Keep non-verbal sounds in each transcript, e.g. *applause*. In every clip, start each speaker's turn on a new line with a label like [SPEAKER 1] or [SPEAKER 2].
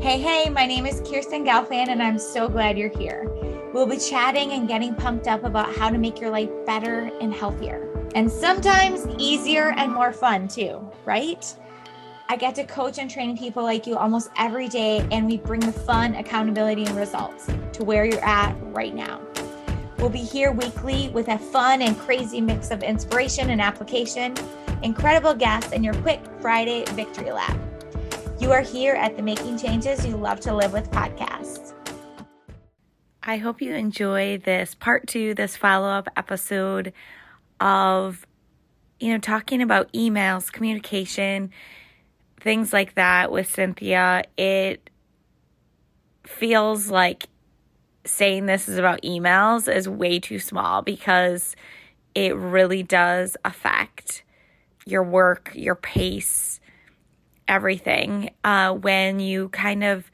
[SPEAKER 1] Hey, hey, my name is Kirsten Gelfand, and I'm so glad you're here. We'll be chatting and getting pumped up about how to make your life better and healthier, and sometimes easier and more fun too, right? I get to coach and train people like you almost every day, and we bring the fun, accountability, and results to where you're at right now. We'll be here weekly with a fun and crazy mix of inspiration and application, incredible guests, and your quick Friday victory lap. You are here at the Making Changes You Love to Live with podcast. I hope you enjoy this part two, this follow up episode of, you know, talking about emails, communication, things like that with Cynthia. It feels like saying this is about emails is way too small because it really does affect your work, your pace, everything uh, when you kind of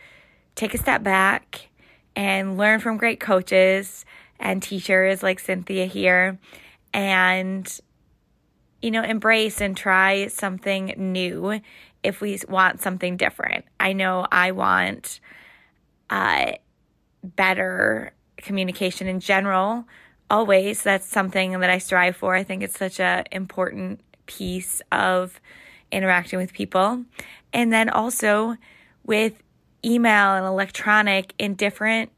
[SPEAKER 1] take a step back and learn from great coaches and teachers like Cynthia here and you know embrace and try something new if we want something different. I know I want uh, better communication in general always that's something that I strive for. I think it's such a important piece of interacting with people. And then also with email and electronic in different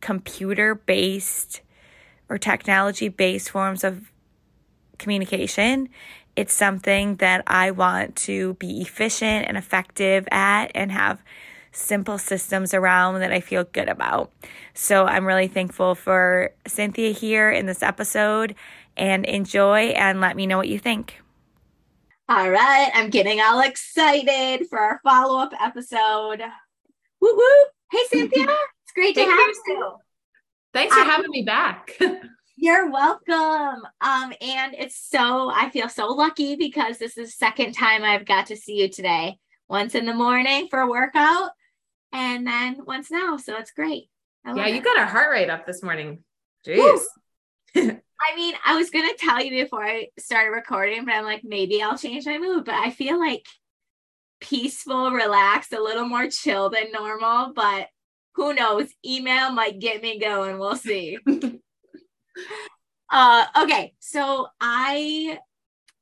[SPEAKER 1] computer based or technology based forms of communication. It's something that I want to be efficient and effective at and have simple systems around that I feel good about. So I'm really thankful for Cynthia here in this episode and enjoy and let me know what you think.
[SPEAKER 2] All right, I'm getting all excited for our follow up episode. Woo woo! Hey Cynthia, *laughs* it's great to have you.
[SPEAKER 3] Thanks for having me back. *laughs*
[SPEAKER 2] You're welcome. Um, and it's so I feel so lucky because this is the second time I've got to see you today. Once in the morning for a workout, and then once now. So it's great.
[SPEAKER 3] Yeah, you got our heart rate up this morning. Jeez. *laughs*
[SPEAKER 2] I mean, I was gonna tell you before I started recording, but I'm like, maybe I'll change my mood. But I feel like peaceful, relaxed, a little more chill than normal. But who knows? Email might get me going. We'll see. *laughs* uh, okay, so I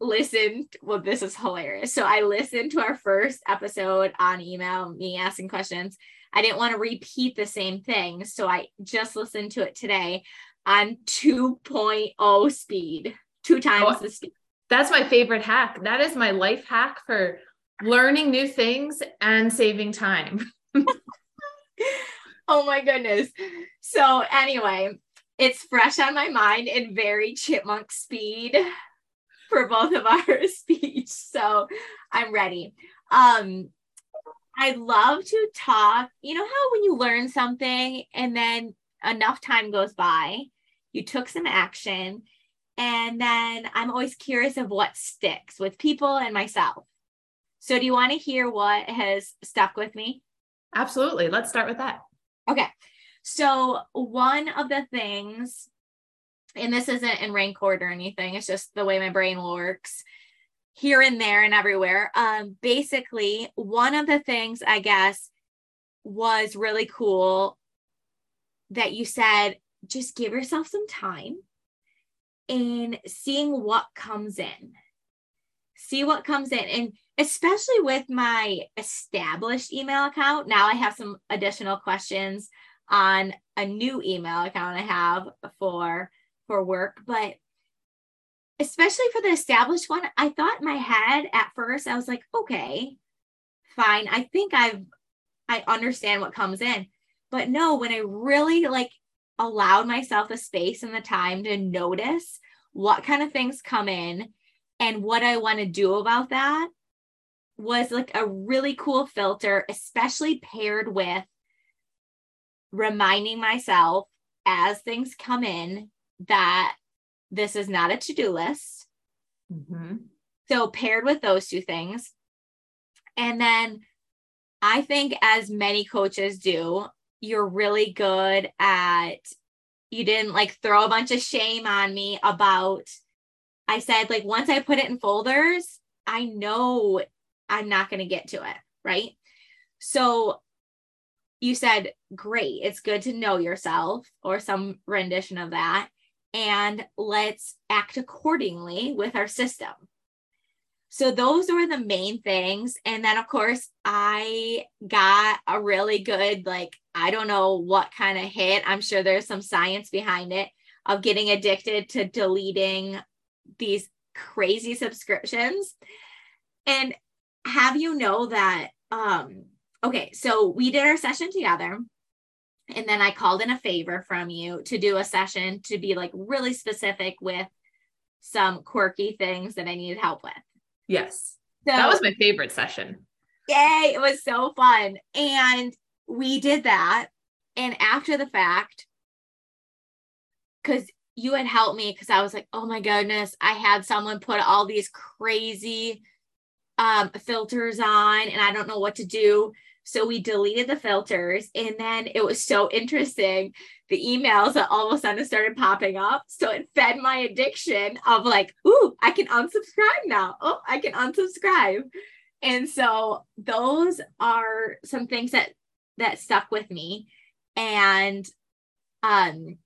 [SPEAKER 2] listened. Well, this is hilarious. So I listened to our first episode on email, me asking questions. I didn't want to repeat the same thing. So I just listened to it today on 2.0 speed, two times oh, the speed.
[SPEAKER 3] That's my favorite hack. That is my life hack for learning new things and saving time. *laughs*
[SPEAKER 2] oh my goodness. So, anyway, it's fresh on my mind and very chipmunk speed for both of *laughs* our *laughs* speech. So, I'm ready. Um, I love to talk. You know how when you learn something and then enough time goes by you took some action and then i'm always curious of what sticks with people and myself. So do you want to hear what has stuck with me?
[SPEAKER 3] Absolutely let's start with that.
[SPEAKER 2] Okay so one of the things and this isn't in rank order or anything it's just the way my brain works here and there and everywhere. Um basically one of the things i guess was really cool that you said just give yourself some time and seeing what comes in. See what comes in. And especially with my established email account, now I have some additional questions on a new email account I have for for work, but especially for the established one, I thought in my head at first I was like, okay, fine. I think I've I understand what comes in. But no, when I really like allowed myself the space and the time to notice what kind of things come in and what I want to do about that was like a really cool filter, especially paired with reminding myself as things come in that this is not a to do list. Mm-hmm. So, paired with those two things. And then I think, as many coaches do, you're really good at you didn't like throw a bunch of shame on me about I said like once I put it in folders, I know I'm not going to get to it, right? So you said, great, it's good to know yourself or some rendition of that. And let's act accordingly with our system. So those were the main things. And then, of course, I got a really good, like, I don't know what kind of hit. I'm sure there's some science behind it of getting addicted to deleting these crazy subscriptions. And have you know that um okay, so we did our session together. And then I called in a favor from you to do a session to be like really specific with some quirky things that I needed help with.
[SPEAKER 3] Yes. So, that was my favorite session.
[SPEAKER 2] Yay. It was so fun. And we did that. And after the fact, because you had helped me, because I was like, oh my goodness, I had someone put all these crazy um, filters on and I don't know what to do. So we deleted the filters. And then it was so interesting the emails that all of a sudden started popping up. So it fed my addiction of like, ooh, I can unsubscribe now. Oh, I can unsubscribe. And so those are some things that that stuck with me and um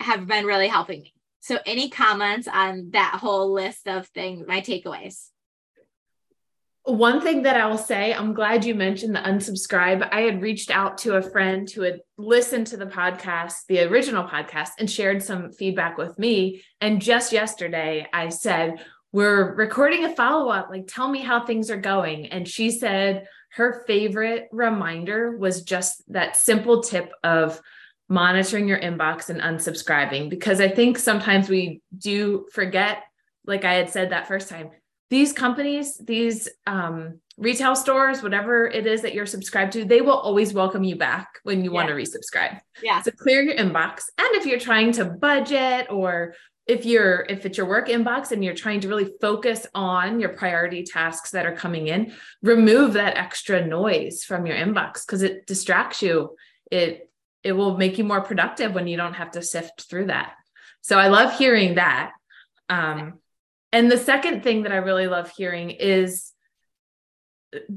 [SPEAKER 2] have been really helping me. So any comments on that whole list of things, my takeaways?
[SPEAKER 3] One thing that I will say, I'm glad you mentioned the unsubscribe. I had reached out to a friend who had listened to the podcast, the original podcast, and shared some feedback with me. And just yesterday, I said, We're recording a follow up. Like, tell me how things are going. And she said her favorite reminder was just that simple tip of monitoring your inbox and unsubscribing, because I think sometimes we do forget, like I had said that first time these companies, these um, retail stores, whatever it is that you're subscribed to, they will always welcome you back when you yeah. want to resubscribe.
[SPEAKER 2] Yeah.
[SPEAKER 3] So clear your inbox. And if you're trying to budget or if you're if it's your work inbox and you're trying to really focus on your priority tasks that are coming in, remove that extra noise from your inbox because it distracts you. It it will make you more productive when you don't have to sift through that. So I love hearing that. Um, and the second thing that I really love hearing is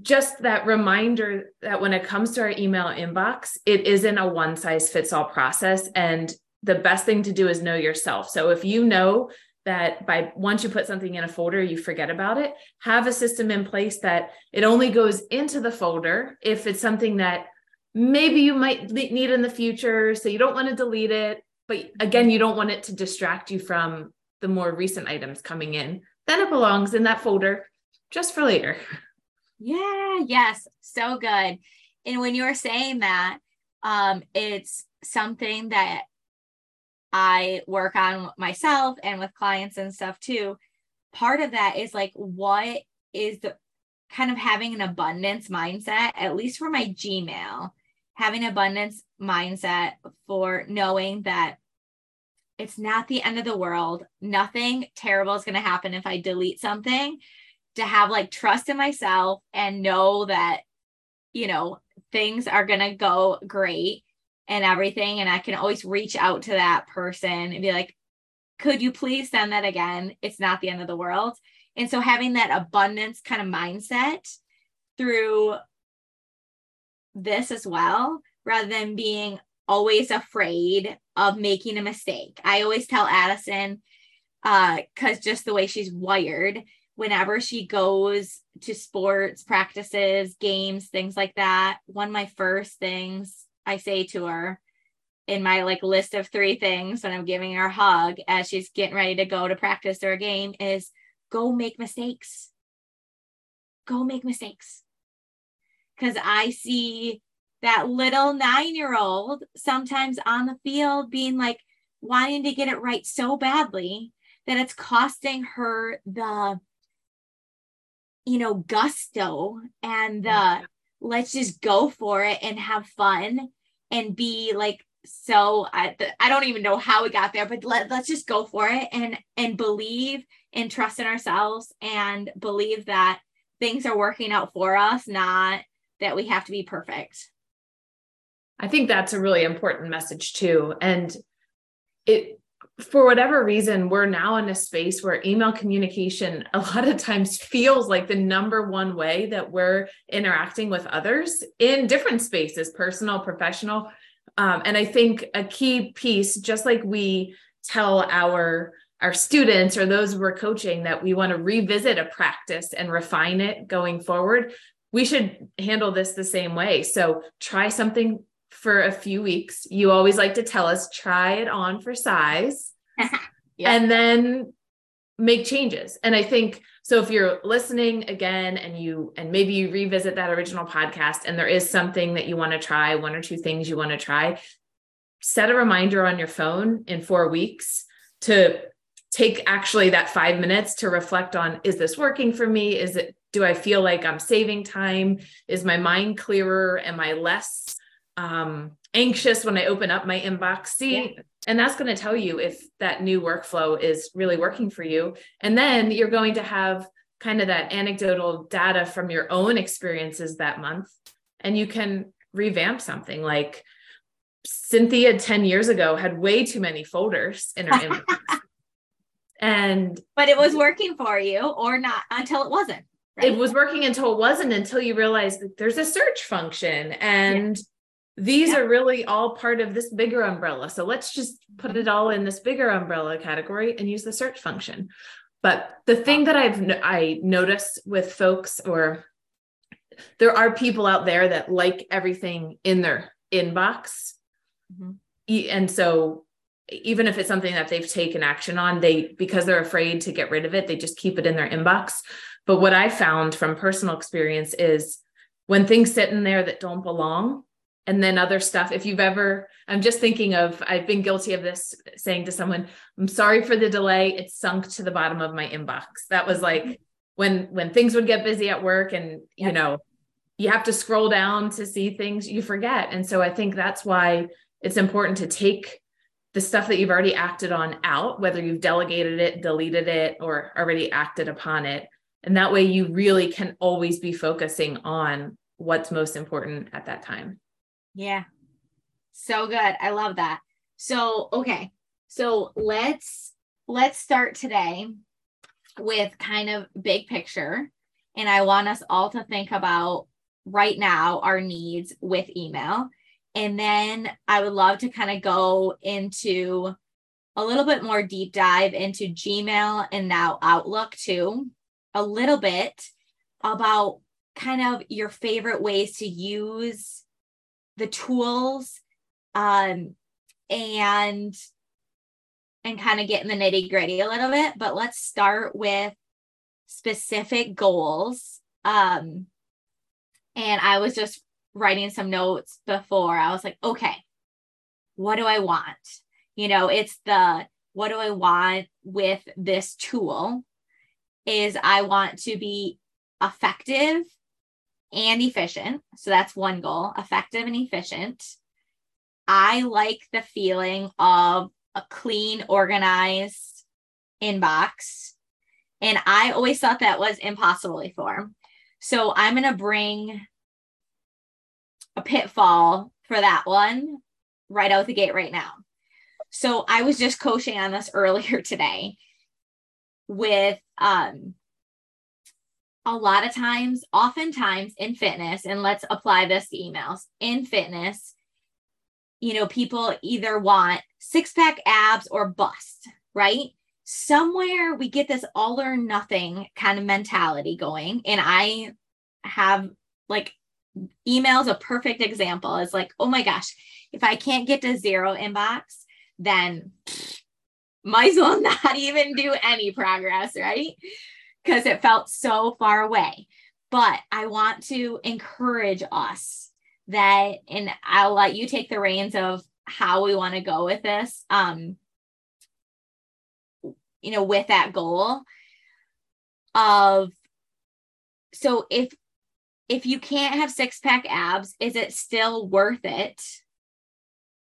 [SPEAKER 3] just that reminder that when it comes to our email inbox, it isn't a one size fits all process. And the best thing to do is know yourself. So if you know that by once you put something in a folder, you forget about it, have a system in place that it only goes into the folder if it's something that maybe you might need in the future. So you don't want to delete it. But again, you don't want it to distract you from the more recent items coming in, then it belongs in that folder just for later.
[SPEAKER 2] Yeah, yes, so good. And when you were saying that, um, it's something that I work on myself and with clients and stuff too. Part of that is like, what is the kind of having an abundance mindset, at least for my Gmail, having abundance mindset for knowing that it's not the end of the world. Nothing terrible is going to happen if I delete something. To have like trust in myself and know that, you know, things are going to go great and everything. And I can always reach out to that person and be like, could you please send that again? It's not the end of the world. And so having that abundance kind of mindset through this as well, rather than being always afraid of making a mistake. I always tell Addison, uh, because just the way she's wired, whenever she goes to sports practices, games, things like that, one of my first things I say to her in my like list of three things when I'm giving her a hug as she's getting ready to go to practice or a game is go make mistakes. Go make mistakes. Because I see that little nine year old sometimes on the field being like wanting to get it right so badly that it's costing her the you know gusto and the mm-hmm. let's just go for it and have fun and be like so I, I don't even know how we got there but let, let's just go for it and and believe and trust in ourselves and believe that things are working out for us not that we have to be perfect
[SPEAKER 3] I think that's a really important message too. And it for whatever reason, we're now in a space where email communication a *laughs* lot of times feels like the number one way that we're interacting with others in different spaces, personal, professional. Um, and I think a key piece, just like we tell our our students or those we're coaching that we want to revisit a practice and refine it going forward, we should handle this the same way. So try something for a few weeks. You always like to tell us, try it on for size *laughs* yeah. and then make changes. And I think so if you're listening again and you and maybe you revisit that original podcast and there is something that you want to try, one or two things you want to try, set a reminder on your phone in 4 weeks to take actually that 5 minutes to reflect on is this working for me? Is it do I feel like I'm saving time? Is my mind clearer? Am I less um, anxious when I open up my inbox. See, yeah. and that's going to tell you if that new workflow is really working for you. And then you're going to have kind of that anecdotal data from your own experiences that month. And you can revamp something like Cynthia 10 years ago had way too many folders in her inbox. *laughs* and
[SPEAKER 2] but it was working for you or not until it wasn't.
[SPEAKER 3] Right? It was working until it wasn't until you realized that there's a search function and yeah these yeah. are really all part of this bigger umbrella. So let's just put it all in this bigger umbrella category and use the search function. But the thing that I've I noticed with folks or there are people out there that like everything in their inbox. Mm-hmm. And so even if it's something that they've taken action on, they because they're afraid to get rid of it, they just keep it in their inbox. But what I found from personal experience is when things sit in there that don't belong, and then other stuff. If you've ever i'm just thinking of i've been guilty of this saying to someone i'm sorry for the delay. It sunk to the bottom of my inbox. That was like when when things would get busy at work and you know you have to scroll down to see things you forget. And so i think that's why it's important to take the stuff that you've already acted on out whether you've delegated it deleted it or already acted upon it. And that way you really can always be focusing on what's most important at that time
[SPEAKER 2] yeah. So good. I love that. So, okay. So, let's let's start today with kind of big picture and I want us all to think about right now our needs with email. And then I would love to kind of go into a little bit more deep dive into Gmail and now Outlook too, a little bit about kind of your favorite ways to use the tools um, and and kind of get in the nitty gritty a little bit but let's start with specific goals. Um, and i was just writing some notes before. I was like okay what do i want? You know it's the what do i want with this tool? Is i want to be effective and efficient. So that's one goal effective and efficient. I like the feeling of a clean, organized inbox. And I always thought that was impossible before. So I'm going to bring a pitfall for that one right out the gate right now. So I was just coaching on this *laughs* earlier today with um a lot of times, oftentimes in fitness, and let's apply this to emails in fitness, you know, people either want six pack abs or bust, right? Somewhere we get this all or nothing kind of mentality going. And I have like emails a perfect example. It's like, oh my gosh, if I can't get to zero inbox, then *sniffs* might as well *laughs* not even do any progress, right? Because it felt so far away. But I want to encourage us that, and I'll let you take the reins of how we want to go with this. Um, you know, with that goal of so if if you can't have six pack abs, is it still worth it?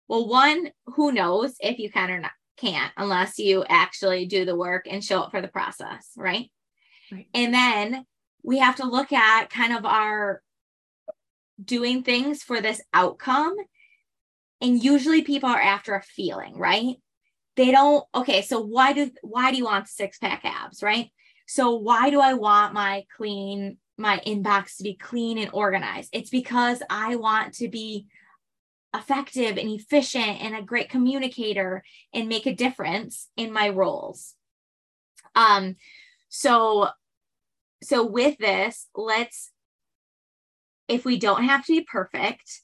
[SPEAKER 2] Well, one, who knows if you can or not can't unless you actually do the work and show up for the process, right? And then we have to look at kind of our doing things for this outcome. And usually people are after a feeling, right? they don't okay so why do why do you want six pack abs right so why do i want my clean my inbox to be clean and organized it's because i want to be effective and efficient and a great communicator and make a difference in my roles um so so with this let's if we don't have to be perfect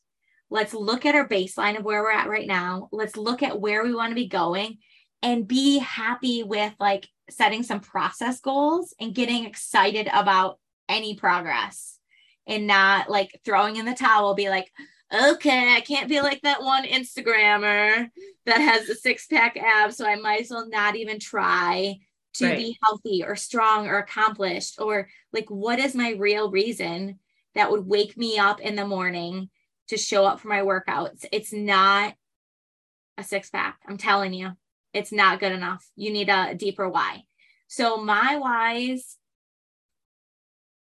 [SPEAKER 2] let's look at our baseline of where we're at right now. Let's look at where we want to be going and be happy with like setting some process goals and getting excited about any progress. And not like throwing in the towel be like okay, I can't be like that one Instagrammer that has a six pack abs, so I might as well not even try to right. be healthy or strong or accomplished or like what is my real reason that would wake me up in the morning to show up for my workouts? It's not a six pack. I'm telling you, it's not good enough. You need a deeper why. So my whys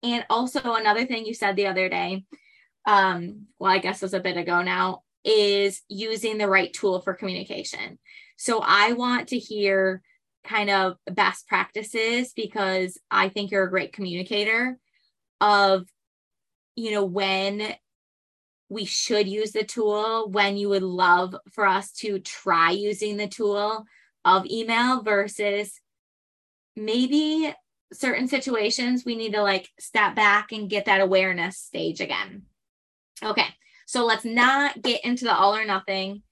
[SPEAKER 2] and also another thing you said the other day um, well, I guess it was a bit ago now, is using the right tool for communication. So I want to hear kind of best practices because I think you're a great communicator of, you know, when we should use the tool, when you would love for us to try using the tool of email versus maybe certain situations we need to like step back and get that awareness stage again. Okay. So let's not get into the all or nothing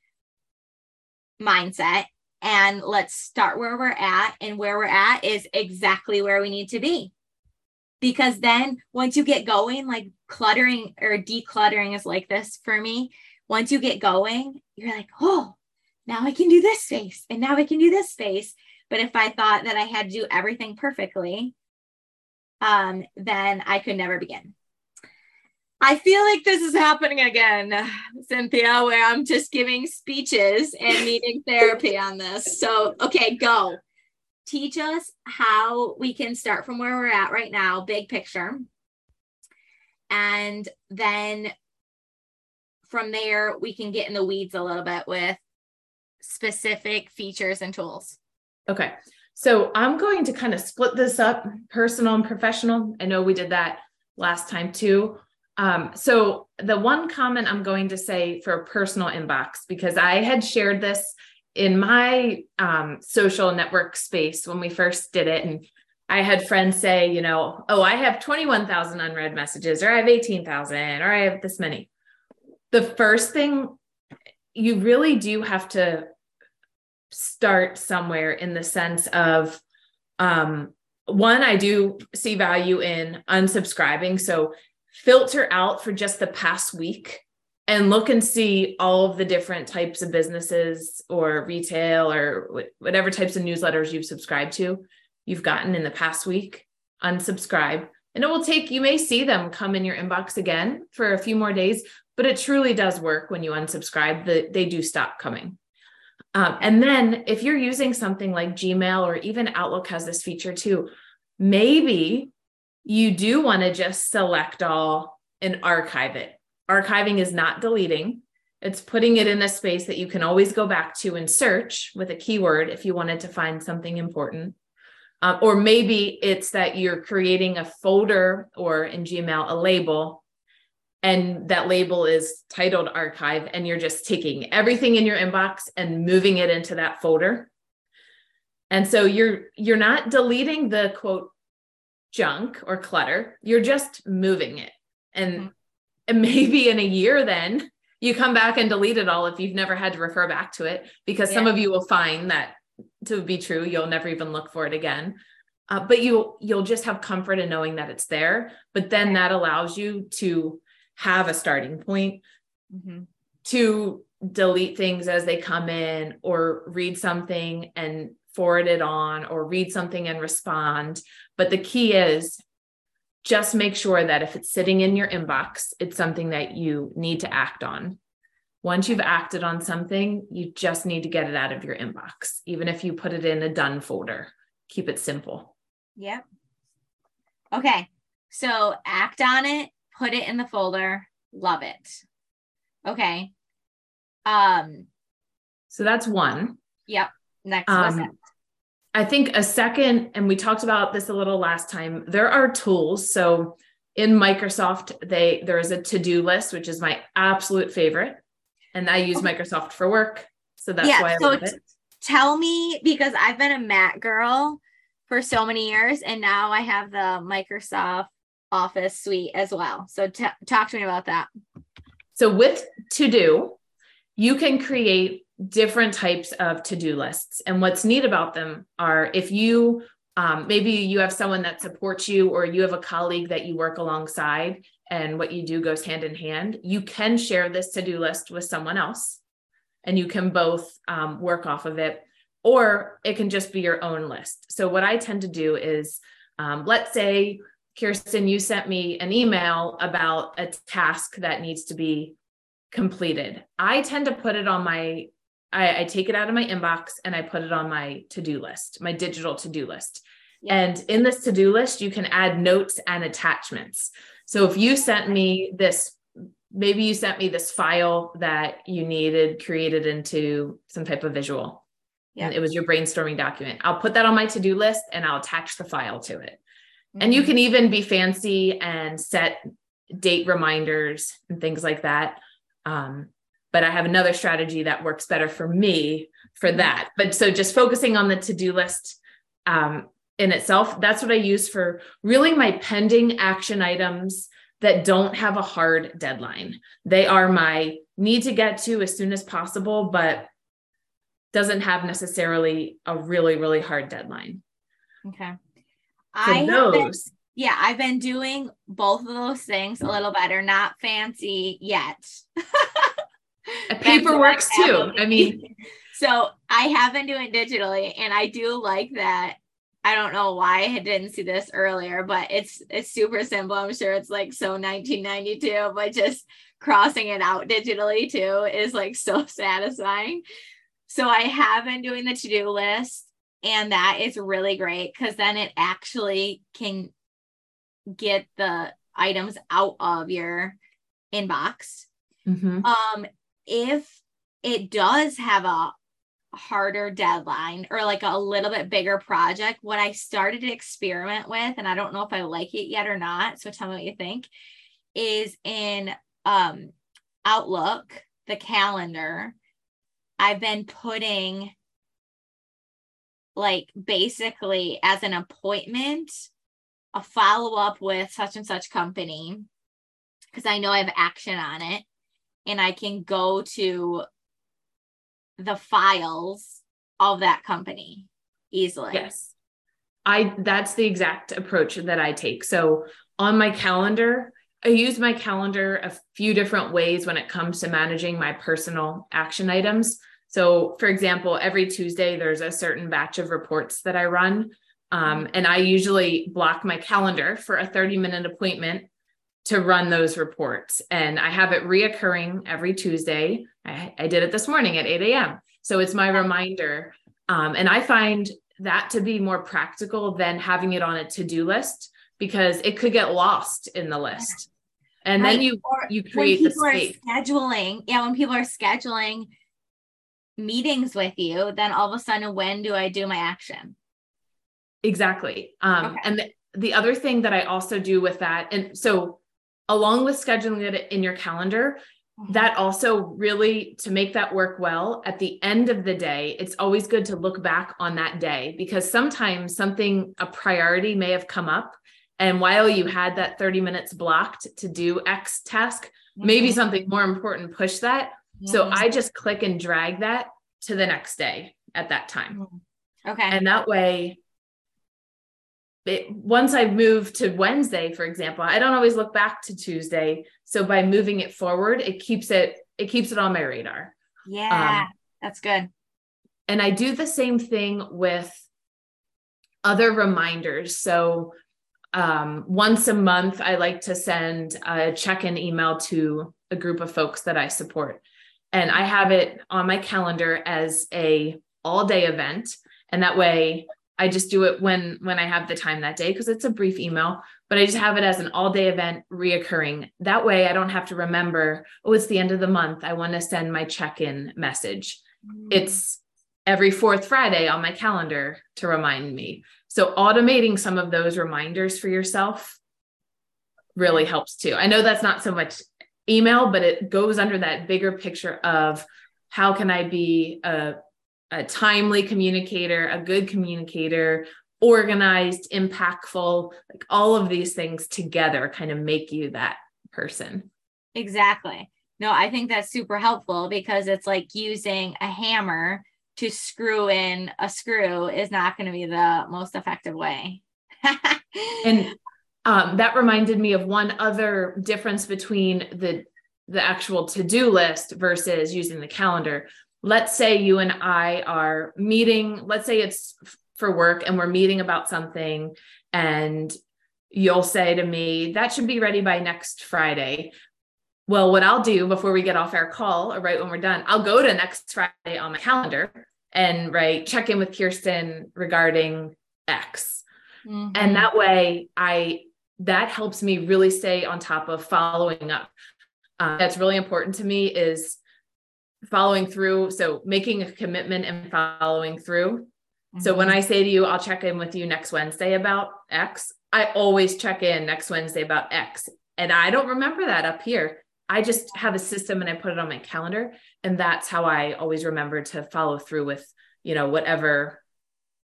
[SPEAKER 2] mindset and let's start where we're at. And where we're at is exactly where we need to be. Because then once you get going, like cluttering or decluttering is like this for me. Once you get going, you're like, oh, now I can do this space and now I can do this space. But if I thought that I had to do everything perfectly, um, then I could never begin. I feel like this is happening again, Cynthia, where I'm just giving speeches and needing therapy on this. So, okay, go. Teach us how we can start from where we're at right now, big picture. And then from there, we can get in the weeds a little bit with specific features and tools.
[SPEAKER 3] Okay. So I'm going to kind of split this up personal and professional. I know we did that last time too. Um, so the one comment I'm going to say for personal inbox, because I had shared this in my um, social network space when we first did it. And I had friends say, you know, oh, I have 21,000 unread messages, or I have 18,000, or I have this many. The first thing you really do have to start somewhere in the sense of, um, one, I do see value in unsubscribing. So filter out for just the past week and look and see all of the different types of businesses or retail or whatever types of newsletters you've subscribed to you've gotten in the past week unsubscribe. And it will take you may see them come in your inbox again for a few more days but it truly does work when you unsubscribe that they do stop coming. Um, and then if you're using something like gmail or even outlook has this feature too maybe you do want to just select all and archive it. Archiving is not deleting, it's putting it in a space that you can always go back to and search with a keyword if you wanted to find something important. Um, or maybe it's that you're creating a folder or in Gmail a label and that label is titled archive and you're just taking everything in your inbox and moving it into that folder and so you're you're not deleting the quote junk or clutter. You're just moving it. And, mm-hmm. and *laughs* maybe in a year, then you come back and delete it all if you've never had to refer back to it, because yeah. some of you will find that to be true, you'll never even look for it again. Uh, but you you'll just have comfort in knowing that it's there. But then that allows you to have a starting point mm-hmm. to delete things as they come in or read something and forward it on or read something and respond. But the key is just make sure that if it's sitting in your inbox, it's something that you need to act on. Once you've acted on something, you just need to get it out of your inbox, even if you put it in a done folder. Keep it simple.
[SPEAKER 2] Yep. Okay. So act on it, put it in the folder. Love it. Okay. Um
[SPEAKER 3] so that's one.
[SPEAKER 2] Yep next um,
[SPEAKER 3] I think a second, and we talked about this a little last time, there are tools. So in Microsoft, they there is a to-do list, which is my absolute favorite. And I use Microsoft for work. So that's yeah, why I so love it.
[SPEAKER 2] Tell me because I've been a Mac girl for so many years, and now I have the Microsoft Office suite as well. So t- talk to me about that.
[SPEAKER 3] So with to do, you can create different types of to-do lists. And what's neat about them are if you um, maybe you have someone that supports you or you have a colleague that you work alongside and what you do goes hand in hand you can share this to-do list with someone else and you can both um, work off of it or it can just be your own list. So what i tend to do is um, let's say kirsten you sent me an email about a task that needs to be completed. I tend to put it on my I, I take it out of my inbox and I put it on my to do list, my digital to do list. Yeah. And in this to do list, you can add notes and attachments. So if you sent me this, maybe you sent me this file that you needed created into some type of visual. Yeah. And it was your brainstorming document. I'll put that on my to do list and I'll attach the file to it. Mm-hmm. And you mm-hmm. can even be fancy and set date reminders and things like that. Um, but I have another strategy that works better for me for mm-hmm. that. But so just focusing on the to do list um, in itself, that's what I use for really my pending action items that don't have a hard deadline. They are my need to get to as soon as possible, but doesn't have necessarily a really, really hard deadline.
[SPEAKER 2] Okay. I those. Been, yeah, I've been doing both of those things a little better, not fancy yet. *laughs*
[SPEAKER 3] paper works too. I mean, *laughs*
[SPEAKER 2] so I have been doing digitally, and I do like that. I don't know why I didn't see this earlier, but it's it's super simple. I'm sure it's like so 1992, but just crossing it out digitally too is like so *laughs* satisfying. So I have been doing the to-do list and that is really great because then it actually can get the items out of your inbox. Mm-hmm. Um, if it does have a harder deadline or like a little bit bigger project, what I started to experiment with, and I don't know if I like it yet or not, so tell me what you think, is in um, Outlook, the calendar, I've been putting like basically as an appointment a follow up with such and such company because I know I have action on it and I can go to the files of that company easily.
[SPEAKER 3] Yes. I that's the exact approach that I take. So on my calendar, I use my calendar a few different ways when it comes to managing my personal action items. So, for example, every Tuesday, there's a certain batch of reports that I run. Um, and I usually block my calendar for a 30 minute appointment to run those reports. And I have it reoccurring every Tuesday. I, I did it this morning at 8 a.m. So it's my reminder. Um, and I find that to be more practical than having it on a to-do list because it could get lost in the list. And right. then you or you create the space.
[SPEAKER 2] scheduling. Yeah, when people are scheduling meetings with you, then all of a sudden, when do I do my action?
[SPEAKER 3] Exactly. Um, okay. and the, the other thing that I also do with that, and so along with scheduling it in your calendar, mm-hmm. that also really to make that work well at the end of the day it's always good to look back on that day because sometimes something a priority may have come up and while you had that 30 minutes blocked to do x task mm-hmm. maybe something more important push that mm-hmm. so i just click and drag that to the next day at that time
[SPEAKER 2] mm-hmm. okay
[SPEAKER 3] and that way it, once I move to Wednesday, for example, I don't always look back to Tuesday. So by moving it forward, it keeps it it keeps it on my radar.
[SPEAKER 2] Yeah, um, that's good.
[SPEAKER 3] And I do the same thing with other reminders. So um, once a month, I like to send a check-in email to a group of folks that I support, and I have it on my calendar as a all-day event. And that way, I just do it when when I have the time that day because it's a brief email, but I just have it as an all-day event reoccurring. That way I don't have to remember, oh, it's the end of the month. I want to send my check-in message. Mm. It's every fourth Friday on my calendar to remind me. So automating some of those reminders for yourself really helps too. I know that's not so much email, but it goes under that bigger picture of how can I be a, a timely communicator, a good communicator, organized, impactful, like all of these things together kind of make you that person.
[SPEAKER 2] Exactly. No, I think that's super helpful because it's like using a hammer to screw in a screw is not going to be the most effective way. *laughs*
[SPEAKER 3] and um, that reminded me of one other difference between the the actual to-do list versus using the calendar let's say you and i are meeting let's say it's for work and we're meeting about something and you'll say to me that should be ready by next friday well what i'll do before we get off our call or right when we're done i'll go to next friday on my calendar and right check in with kirsten regarding x mm-hmm. and that way i that helps me really stay on top of following up. Uh, that's really important to me is following through. So making a commitment and following through. Mm-hmm. So when mm-hmm. I say to you, I'll check in with you next Wednesday about X, I always check in next Wednesday about X. And I don't remember that up here. I just have a system and I put it on my calendar. And that's how I always remember to follow through with, you know, whatever,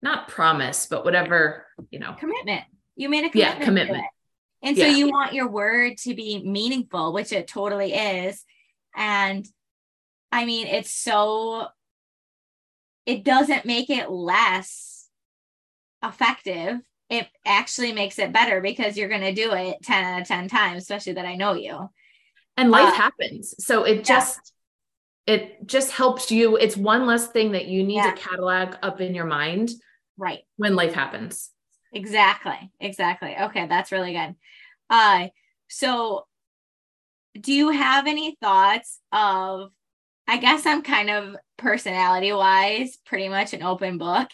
[SPEAKER 3] not promise, but whatever, you know,
[SPEAKER 2] commitment. You made a commitment.
[SPEAKER 3] Yeah, commitment.
[SPEAKER 2] And so yeah. you want your word to be meaningful, which it totally is. And I mean, it's so, it doesn't make it less effective. It actually makes it better because you're going to do it 10 out of 10 times, especially that I know you.
[SPEAKER 3] And life uh, happens. So it just, it just helps you. It's one less thing that you need yeah. to catalog up in your mind.
[SPEAKER 2] Right.
[SPEAKER 3] When life happens.
[SPEAKER 2] Exactly. Exactly. Okay, that's really good. Uh so do you have any thoughts of I guess I'm kind of personality wise pretty much an open book,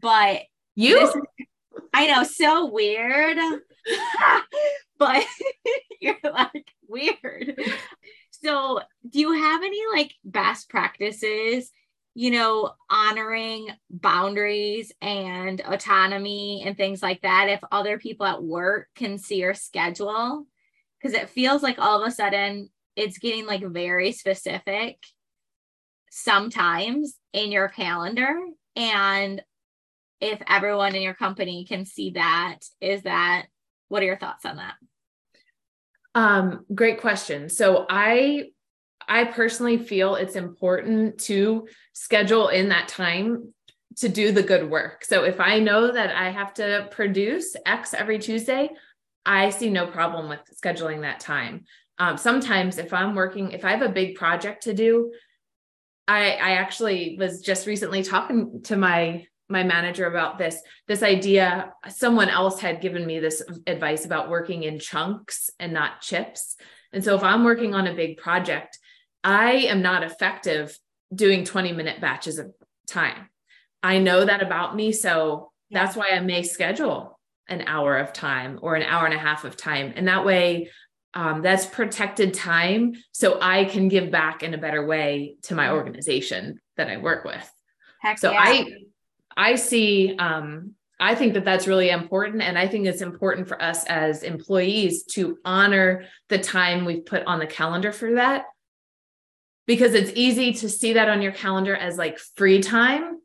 [SPEAKER 2] but
[SPEAKER 3] you is,
[SPEAKER 2] I know so weird. *laughs* but *laughs* you're like weird. So, do you have any like best practices you know, honoring boundaries and autonomy and things like that if other people at work can see your schedule. Because it feels like all of a sudden it's getting like very specific sometimes in your calendar. And if everyone in your company can see that, is that what are your thoughts on that?
[SPEAKER 3] Um, great question. So I I personally feel it's important to schedule in that time to do the good work. So if I know that I have to produce X every Tuesday, I see no problem with scheduling that time. Um, sometimes if I'm working, if I have a big project to do, I, I actually was just recently talking to my my manager about this this idea someone else had given me this advice about working in chunks and not chips and so if i'm working on a big project I am not effective doing 20 minute batches of time. I know that about me. So that's why I may schedule an hour of time or an hour and a half of time. And that way, um, that's protected time. So I can give back in a better way to my organization that I work with. Heck so yeah. I, I see, um, I think that that's really important. And I think it's important for us as employees to honor the time we've put on the calendar for that because it's easy to see that on your calendar as like free time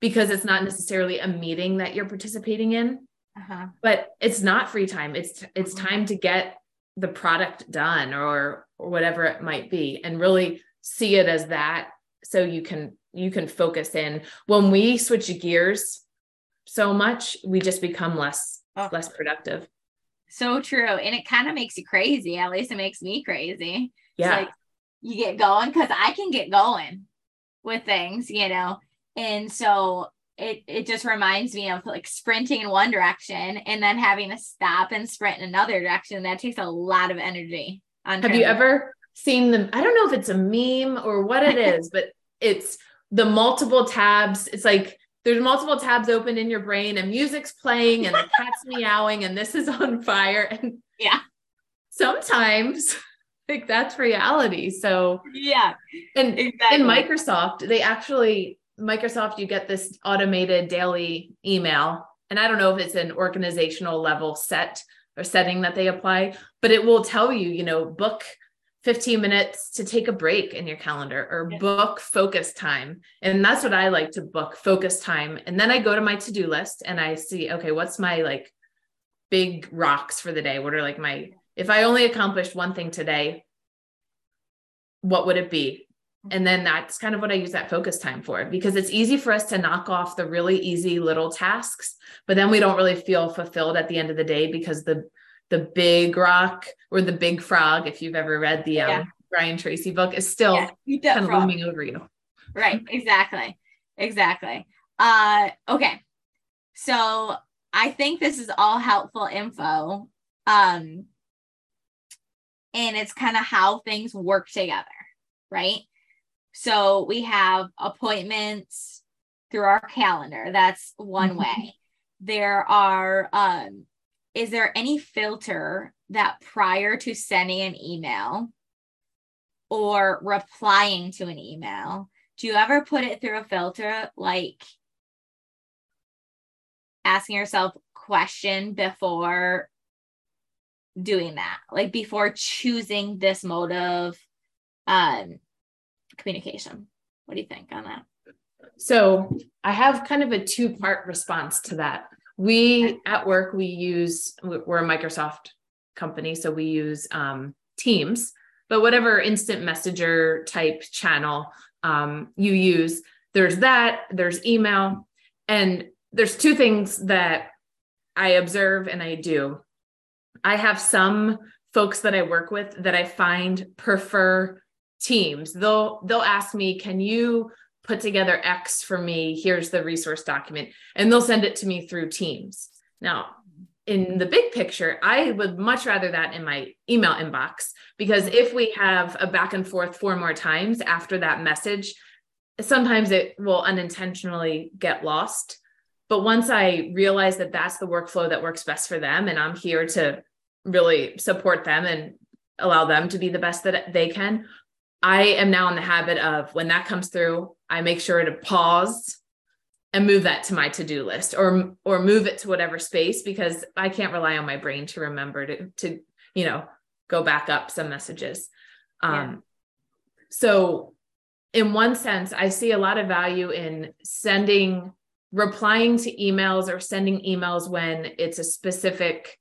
[SPEAKER 3] because it's not necessarily a meeting that you're participating in uh-huh. but it's not free time it's it's uh-huh. time to get the product done or or whatever it might be and really see it as that so you can you can focus in. When we switch gears so much we just become less oh. less productive.
[SPEAKER 2] So true. And it kind of makes you crazy. At least it makes me crazy.
[SPEAKER 3] Yeah. like
[SPEAKER 2] you get going because I can get going with things, you know. And so it it just reminds me of like sprinting in one direction and then having to stop and sprint in another direction. That takes a lot of energy.
[SPEAKER 3] Have you ever seen them? I don't know if it's a meme or what it is, *laughs* but it's the multiple tabs. It's like there's multiple tabs open in your brain and music's playing and the cat's *laughs* meowing and this is on fire. And
[SPEAKER 2] yeah,
[SPEAKER 3] sometimes like that's reality. So
[SPEAKER 2] yeah.
[SPEAKER 3] And exactly. in Microsoft, they actually Microsoft, you get this automated daily email. And I don't know if it's an organizational level set or setting that they apply, but it will tell you, you know, book 15 minutes to take a break in your calendar or yeah. book focus time. And that's what I like to book focus time. And then I go to my to do list and I see, okay, what's my like big rocks for the day? What are like my, if I only accomplished one thing today, what would it be? And then that's kind of what I use that focus time for because it's easy for us to knock off the really easy little tasks, but then we don't really feel fulfilled at the end of the day because the the big rock or the big frog, if you've ever read the um, yeah. Brian Tracy book, is still yeah, kind of looming over you.
[SPEAKER 2] Right. Exactly. Exactly. Uh, okay. So I think this is all helpful info. Um, and it's kind of how things work together, right? So we have appointments through our calendar. That's one mm-hmm. way. There are um is there any filter that prior to sending an email or replying to an email, do you ever put it through a filter like asking yourself question before doing that like before choosing this mode of um communication. What do you think on that?
[SPEAKER 3] So i have kind of a two part response to that. We at work we use we're a microsoft company so we use um, teams but whatever instant messenger type channel um, you use there's that there's email and there's two things that i observe and i do. I have some folks that I work with that I find prefer teams. They'll they'll ask me, "Can you put together X for me? Here's the resource document." And they'll send it to me through Teams. Now, in the big picture, I would much rather that in my email inbox because mm-hmm. if we have a back and forth four more times after that message, sometimes it will unintentionally get lost. But once I realize that that's the workflow that works best for them, and I'm here to really support them and allow them to be the best that they can. I am now in the habit of when that comes through, I make sure to pause and move that to my to-do list or or move it to whatever space because I can't rely on my brain to remember to to you know go back up some messages. Um yeah. so in one sense I see a lot of value in sending replying to emails or sending emails when it's a specific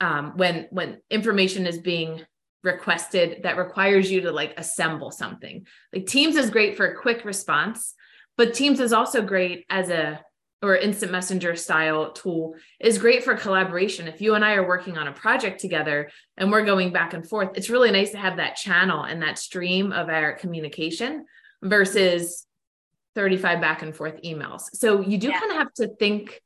[SPEAKER 3] um, when when information is being requested that requires you to like assemble something. Like Teams is great for a quick response, but Teams is also great as a or instant messenger style tool is great for collaboration. If you and I are working on a project together and we're going back and forth, it's really nice to have that channel and that stream of our communication versus 35 back and forth emails. So you do yeah. kind of have to think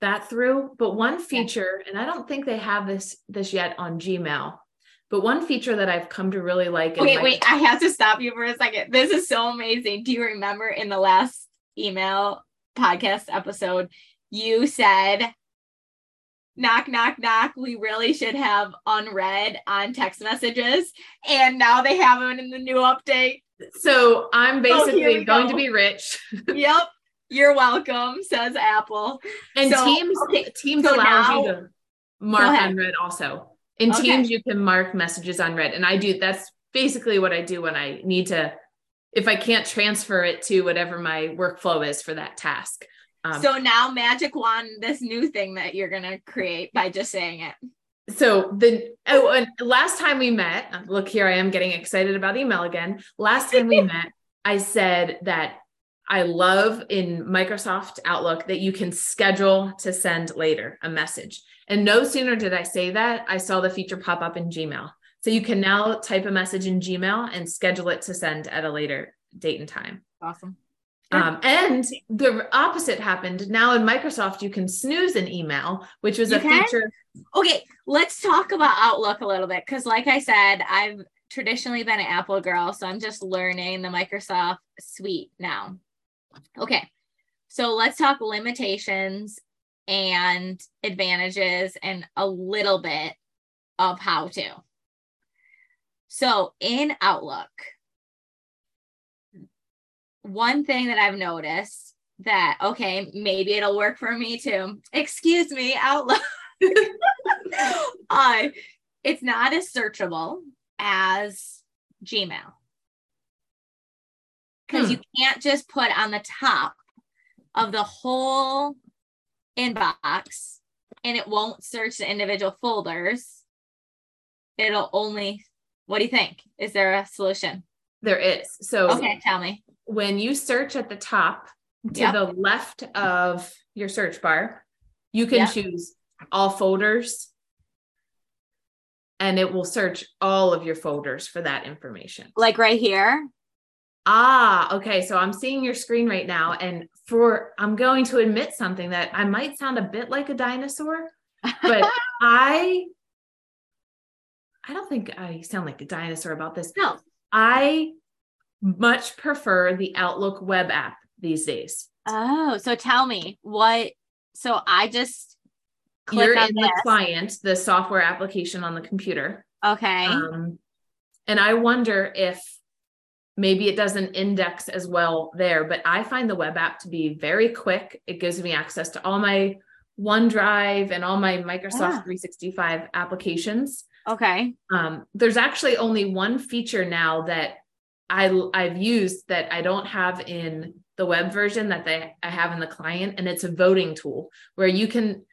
[SPEAKER 3] that through. But one feature, and I don't think they have this this yet on Gmail, but one feature that I've come to really like.
[SPEAKER 2] Wait, my- wait, I have to stop you for a second. This is so amazing. Do you remember in the last email podcast episode, you said, knock, knock, knock, we really should have unread on text messages. And now they have them in the new update.
[SPEAKER 3] So I'm oh, basically oh, going go. to be rich. *laughs*
[SPEAKER 2] yep. You're welcome, says Apple.
[SPEAKER 3] And so, Teams okay, Teams so allows now, you to mark unread also. In okay. Teams, you can mark messages unread. And I do that's basically what I do when I need to, if I can't transfer it to whatever my workflow is for that task.
[SPEAKER 2] Um, so now magic wand this new thing that you're gonna create by just saying it.
[SPEAKER 3] So the oh, and last time we met, look here, I am getting excited about email again. Last time we *laughs* met, I said that I love in Microsoft Outlook that you can schedule to send later a message. And no sooner did I say that, I saw the feature pop up in Gmail. So you can now type a message in Gmail and schedule it to send at a later date and time.
[SPEAKER 2] Awesome.
[SPEAKER 3] Um, and the opposite happened. Now in Microsoft, you can snooze an email, which was you a can? feature.
[SPEAKER 2] Okay, let's talk about Outlook a little bit because, like I said, I've traditionally been an Apple girl, so I'm just learning the Microsoft suite now. Okay. So let's talk limitations and advantages and a little bit of how to. So in Outlook, one thing that I've noticed that okay, maybe it'll work for me too. *laughs* Excuse me, out loud. *laughs* uh, it's not as searchable as Gmail. Because
[SPEAKER 3] Hmm.
[SPEAKER 2] you can't just put on the top of the whole inbox and it won't search the individual folders. It'll only, what do you think? Is there a solution?
[SPEAKER 3] There is. So
[SPEAKER 2] Okay, tell me.
[SPEAKER 3] when you search at the top to
[SPEAKER 2] Yep.
[SPEAKER 3] the left of your search bar, you can
[SPEAKER 2] Yep.
[SPEAKER 3] choose all folders and it will search all of your folders for that information.
[SPEAKER 2] Like right here.
[SPEAKER 3] Ah, okay. So I'm seeing your screen right now. And for, I'm going to admit something that I might sound a bit like a dinosaur, but *laughs* I, I don't think I sound like a dinosaur about this.
[SPEAKER 2] No.
[SPEAKER 3] I much prefer the Outlook web app these days.
[SPEAKER 2] Oh, so tell me what. So I just
[SPEAKER 3] You're
[SPEAKER 2] on
[SPEAKER 3] in
[SPEAKER 2] this.
[SPEAKER 3] the client, the software application on the computer.
[SPEAKER 2] Okay.
[SPEAKER 3] Um, and I wonder if maybe it doesn't index as well there, but I find the web app to be very quick. It gives me access to all my OneDrive and all my Microsoft
[SPEAKER 2] Yeah.
[SPEAKER 3] 365 applications.
[SPEAKER 2] okay.
[SPEAKER 3] Um, there's actually only one feature now that I I've used that I don't have in the web version that they I have in the client, and it's a voting tool where you can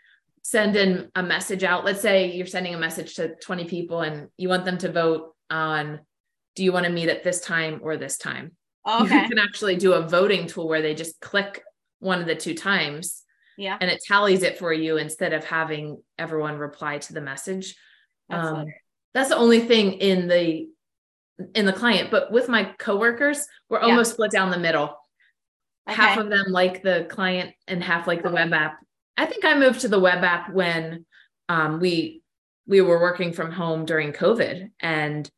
[SPEAKER 3] send in a message out. Let's say you're sending a message to 20 people and you want them to vote on do you want to meet at this time or this time?
[SPEAKER 2] Okay.
[SPEAKER 3] You can actually do a voting tool where they just click one of the two times
[SPEAKER 2] Yeah.
[SPEAKER 3] and it tallies it for you instead of having everyone reply to the message.
[SPEAKER 2] That's
[SPEAKER 3] Um, that's the only thing in the in the client but with my coworkers we're
[SPEAKER 2] Yeah.
[SPEAKER 3] almost split down the middle half of them like the client and half like the web app i think i moved to the web app when um, we we were working from home during covid and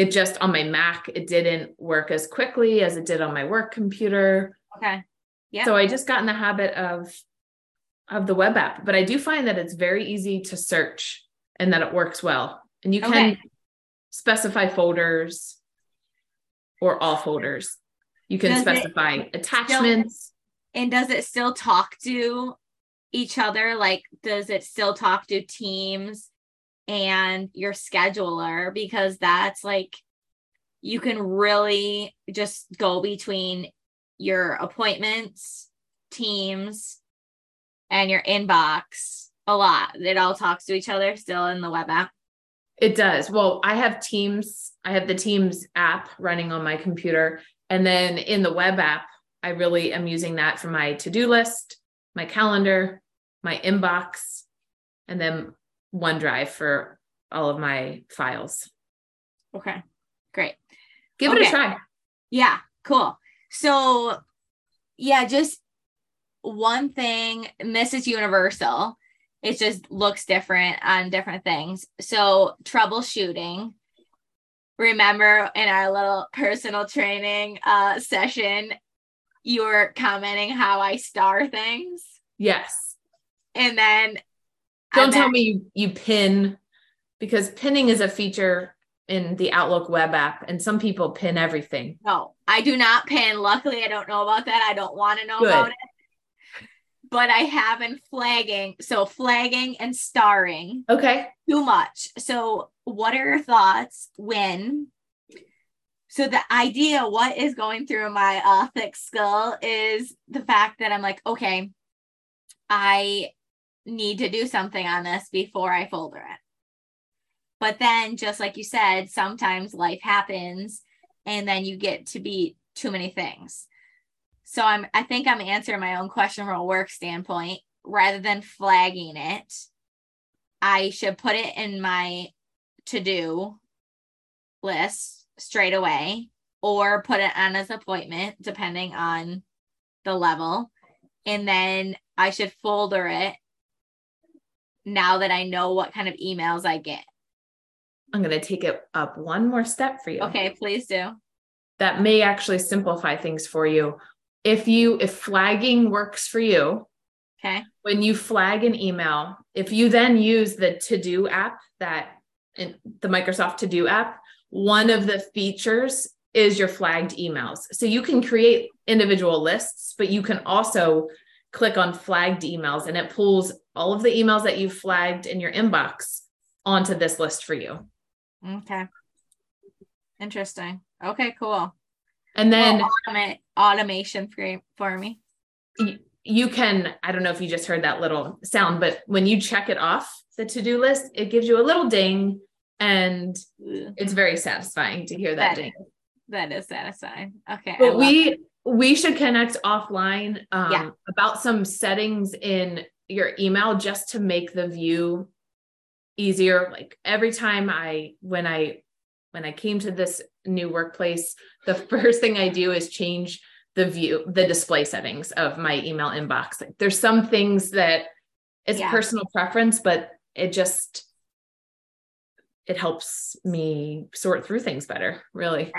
[SPEAKER 3] it just on my mac it didn't work as quickly as it did on my work computer
[SPEAKER 2] okay. Yeah.
[SPEAKER 3] so i just got in the habit of of the web app but i do find that it's very easy to search and that it works well and you can
[SPEAKER 2] Okay.
[SPEAKER 3] specify folders or all folders you can
[SPEAKER 2] Does it
[SPEAKER 3] specify attachments
[SPEAKER 2] And does it still talk to each other? Like, does it still talk to teams and your scheduler? Because that's like, you can really just go between your appointments, teams, and your inbox a lot. It all talks to each other still in the web app.
[SPEAKER 3] It does. Well, I have Teams, I have the Teams app running on my computer. And then in the web app, I really am using that for my to do list, my calendar, my inbox, and then OneDrive for all of my files.
[SPEAKER 2] Okay, great.
[SPEAKER 3] Give it a try.
[SPEAKER 2] Yeah, cool. So, yeah, just one thing, and this is universal. It just looks different on different things. So, troubleshooting. Remember in our little personal training uh, session, you were commenting how I star things.
[SPEAKER 3] Yes.
[SPEAKER 2] And then
[SPEAKER 3] Don't tell me you, you pin because pinning is a feature in the Outlook web app, and some people pin everything.
[SPEAKER 2] No, I do not pin. Luckily, I don't know about that. I don't want to know
[SPEAKER 3] Good.
[SPEAKER 2] about it. But I have been flagging. So flagging and starring
[SPEAKER 3] Okay.
[SPEAKER 2] too much. So what are your thoughts when so the idea what is going through my uh thick skull is the fact that I'm like, okay, I need to do something on this before I folder it. But then just like you said, sometimes life happens and then you get to be too many things. So I'm I think I'm answering my own question from a work standpoint rather than flagging it. I should put it in my to do list straight away or put it on as appointment depending on the level. And then I should folder it now that I know what kind of emails I get.
[SPEAKER 3] I'm going to take it up one more step for you.
[SPEAKER 2] Okay, please do.
[SPEAKER 3] That may actually simplify things for you. If you, if flagging works for you,
[SPEAKER 2] Okay.
[SPEAKER 3] when you flag an email, if you then use the to do app that in the Microsoft to do app, one of the features is your flagged emails. So you can create individual lists, but you can also click on flagged emails and it pulls all of the emails that you flagged in your inbox onto this list for you.
[SPEAKER 2] Okay. Interesting. Okay, cool.
[SPEAKER 3] And then
[SPEAKER 2] Well, automate automation for, for me.
[SPEAKER 3] y- you can, I don't know if you just heard that little sound, but when you check it off the to do list, it gives you a little ding and it's very satisfying to hear that
[SPEAKER 2] That
[SPEAKER 3] ding.
[SPEAKER 2] That is satisfying. Okay.
[SPEAKER 3] But we we should connect offline um,
[SPEAKER 2] Yeah.
[SPEAKER 3] about some settings in your email just to make the view easier. Like every time I when I when I came to this new workplace, the *laughs* first thing I do is change the view, the display settings of my email inbox. Like there's some things that it's
[SPEAKER 2] Yeah.
[SPEAKER 3] personal preference, but it just it helps me sort through things better, really.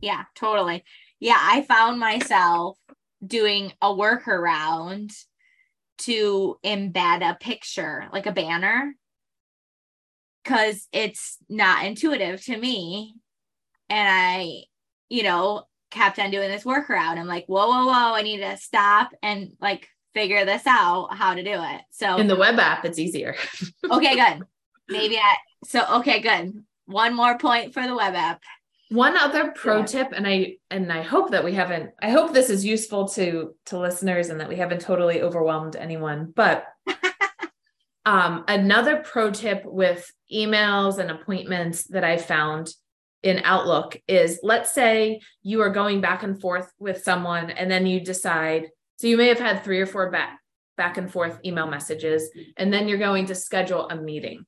[SPEAKER 2] Yeah, totally. Yeah, I found myself doing a workaround to embed a picture, like a banner, because it's not intuitive to me. And I, you know, kept on doing this workaround. I'm like, whoa, whoa, whoa, I need to stop and like figure this out how to do it. So,
[SPEAKER 3] In the web app, it's easier. *laughs*
[SPEAKER 2] okay, good. Maybe I, so, okay, good. One more point for the web app.
[SPEAKER 3] One other pro
[SPEAKER 2] Yeah.
[SPEAKER 3] tip, and I and I hope that we haven't. I hope this is useful to to listeners, and that we haven't totally overwhelmed anyone. But *laughs* um, another pro tip with emails and appointments that I found in Outlook is, let's say you are going back and forth with someone, and then you decide. So you may have had three or four back back and forth email messages, and then you're going to schedule a meeting.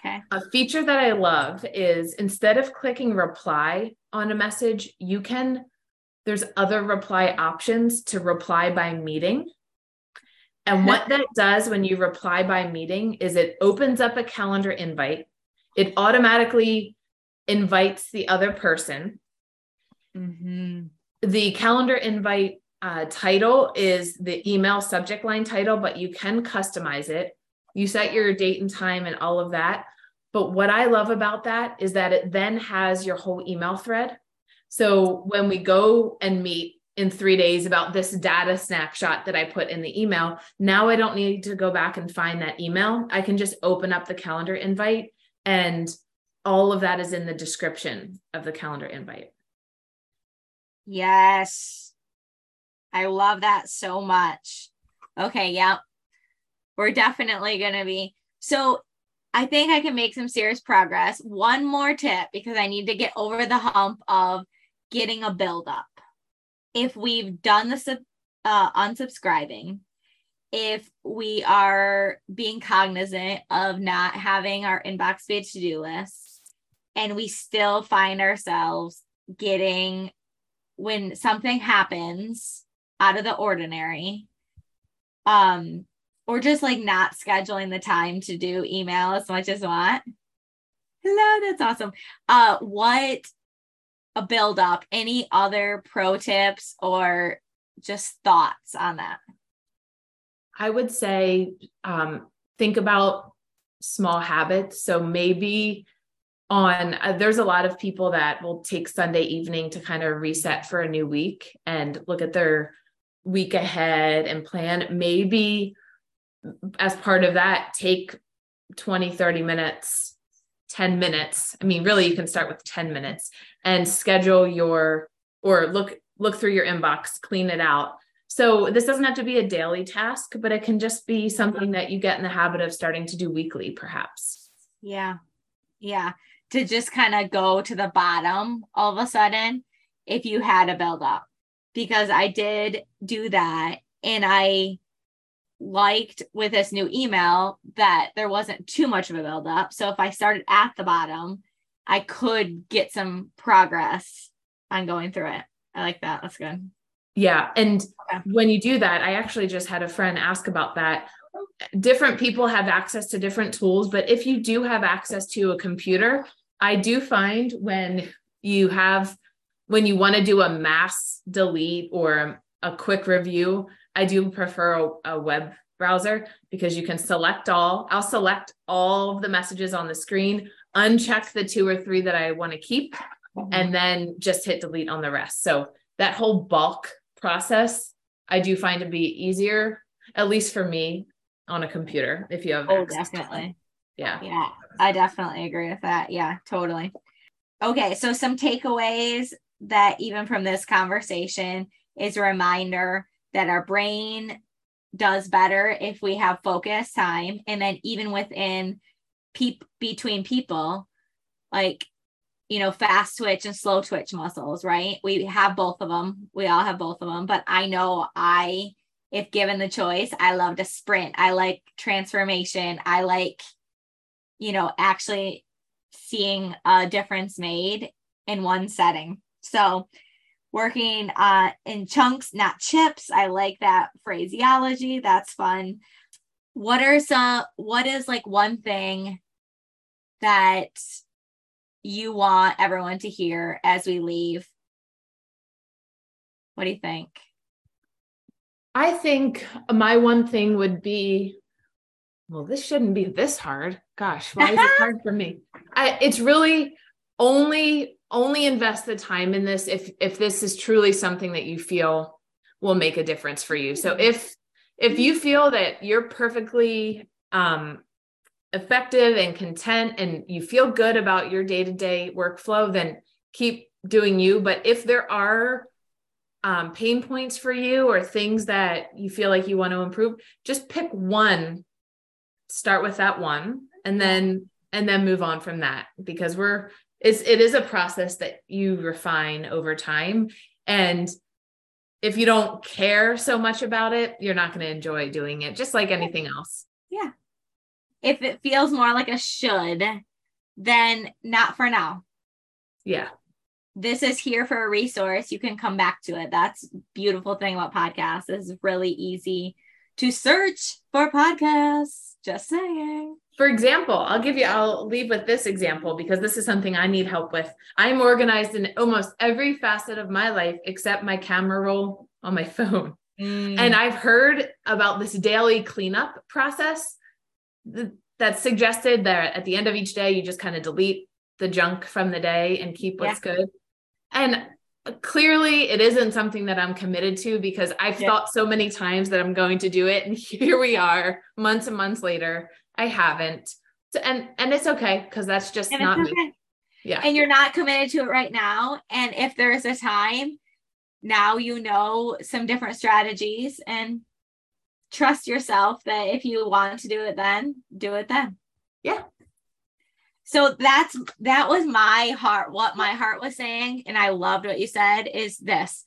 [SPEAKER 2] Okay.
[SPEAKER 3] A feature that I love is instead of clicking reply on a message, you can, there's other reply options to reply by meeting. And what that does when you reply by meeting is it opens up a calendar invite. It automatically invites the other person.
[SPEAKER 2] Mm-hmm.
[SPEAKER 3] The calendar invite uh, title is the email subject line title, but you can customize it. You set your date and time and all of that. But what I love about that is that it then has your whole email thread. So when we go and meet in three days about this data snapshot that I put in the email, now I don't need to go back and find that email. I can just open up the calendar invite and all of that is in the description of the calendar invite.
[SPEAKER 2] Yes. I love that so much. Okay, yeah. We're definitely going to be. So I think I can make some serious progress. One more tip because I need to get over the hump of getting a build up. If we've done the sub, uh, unsubscribing, if we are being cognizant of not having our inbox be to do list, and we still find ourselves getting when something happens out of the ordinary um or just like not scheduling the time to do email as much as want hello that's awesome uh what a build up any other pro tips or just thoughts on that
[SPEAKER 3] I would say um, think about small habits. So maybe on uh, there's a lot of people that will take Sunday evening to kind of reset for a new week and look at their week ahead and plan. Maybe as part of that, take 20, 30 minutes, 10 minutes. I mean, really, you can start with 10 minutes and schedule your or look look through your inbox, clean it out. So this doesn't have to be a daily task, but it can just be something that you get in the habit of starting to do weekly, perhaps.
[SPEAKER 2] yeah yeah to just kind of go to the bottom all of a sudden if you had a build up because I did do that and I liked with this new email that there wasn't too much of a build up. So if I started at the bottom, I could get some progress on going through it. I like that. That's good.
[SPEAKER 3] Yeah. And
[SPEAKER 2] Okay.
[SPEAKER 3] when you do that, I actually just had a friend ask about that. Different people have access to different tools, but if you do have access to a computer, I do find when you have, when you want to do a mass delete or a quick review, I do prefer a, a web browser because you can select all. I'll select all of the messages on the screen, uncheck the two or three that I want to keep, mm-hmm. and then just hit delete on the rest. So that whole bulk process, I do find to be easier, at least for me on a computer if you have
[SPEAKER 2] Oh, definitely.
[SPEAKER 3] Yeah.
[SPEAKER 2] Yeah. I definitely agree with that. Yeah, totally. Okay, so some takeaways that even from this conversation is a reminder that our brain does better if we have focus time. And then even within peep between people like you know fast twitch and slow twitch muscles right? We have both of them we all have both of them but i know i if given the choice i love to sprint. I like transformation. I like you know actually seeing a difference made in one setting. So working uh, in chunks, not chips. I like that phraseology. That's fun. What are some, what is like one thing that you want everyone to hear as we leave? What do you think?
[SPEAKER 3] I think my one thing would be well, this shouldn't be this hard. Gosh, why is it *laughs* hard for me? I, it's really only only invest the time in this if if this is truly something that you feel will make a difference for you. So if if you feel that you're perfectly um effective and content and you feel good about your day-to-day workflow then keep doing you. But if there are um, pain points for you or things that you feel like you want to improve just pick one. Start with that one and then and then move on from that because we're it's it is a process that you refine over time. And if you don't care so much about it you're not going to enjoy doing it just like anything else.
[SPEAKER 2] Yeah. If it feels more like a should then not for now.
[SPEAKER 3] Yeah.
[SPEAKER 2] This is here for a resource. You can come back to it. That's beautiful thing about podcasts. Is really easy to search for podcasts just saying
[SPEAKER 3] for example, I'll give you, I'll leave with this example because this is something I need help with. I'm organized in almost every facet of my life except my camera roll on my *laughs* phone. Mm. And I've heard about this daily cleanup process that's suggested that at the end of each day, you just kind of delete the junk from the day and keep what's yeah. good. And clearly it isn't something that I'm committed to because I've yeah. thought so many times that I'm going to do it. And *laughs* here we are months and months later I haven't. So, and and it's okay because that's just and not okay. me.
[SPEAKER 2] Yeah. And you're not committed to it right now. And if there's a time, now you know some different strategies and trust yourself that if you want to do it then, do it then.
[SPEAKER 3] Yeah.
[SPEAKER 2] So that's that was my heart, what my heart was saying. And I loved what you said is this.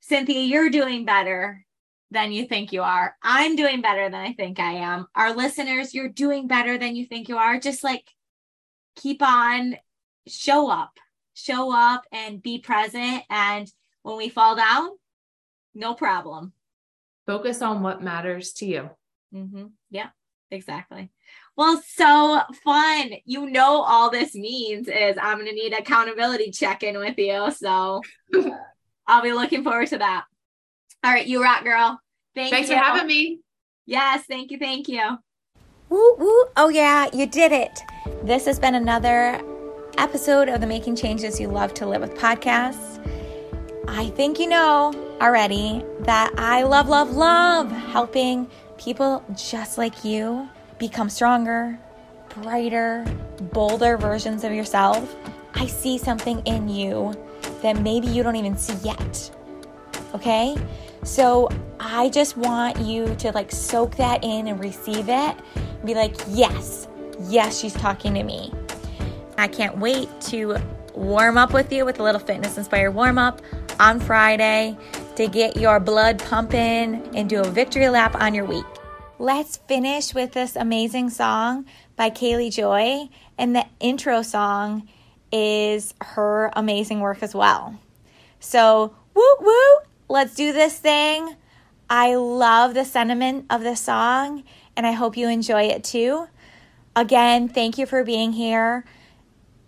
[SPEAKER 2] Cynthia, you're doing better than you think you are. I'm doing better than I think I am. Our listeners, you're doing better than you think you are. Just like keep on, show up, show up and be present. And when we fall down, no problem.
[SPEAKER 3] Focus on what matters to you.
[SPEAKER 2] Mm-hmm. Yeah, exactly. Well, so fun. You know, all this means is I'm going to need accountability check in with you. So I'll be looking forward to that. All right, you rock, girl.
[SPEAKER 3] Thank Thanks you. for having me.
[SPEAKER 2] Yes, thank you. Thank you.
[SPEAKER 1] Woo, woo. Oh, yeah, you did it. This has been another episode of the Making Changes You Love to Live with podcast. I think you know already that I love, love, love helping people just like you become stronger, brighter, bolder versions of yourself. I see something in you that maybe you don't even see yet. Okay? So I just want you to like soak that in and receive it. And Be like, yes, yes, she's talking to me. I can't wait to warm up with you with a little fitness inspired warm up on Friday to get your blood pumping and do a victory lap on your week. Let's finish with this amazing song by Kaylee Joy, and the intro song is her amazing work as well. So, woo woo, let's do this thing. I love the sentiment of the song, and I hope you enjoy it too. Again, thank you for being here.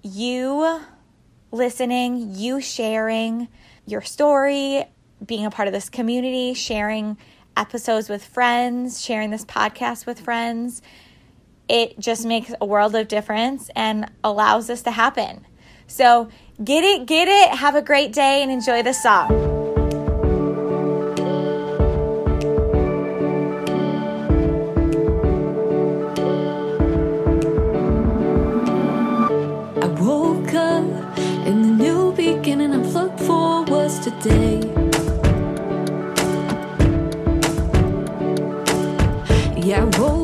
[SPEAKER 1] You listening, you sharing your story, being a part of this community, sharing episodes with friends, sharing this podcast with friends. It just makes a world of difference and allows this to happen. So get it, get it, have a great day, and enjoy the song.
[SPEAKER 4] I woke up the new beginning I for was today. Yeah, whoa.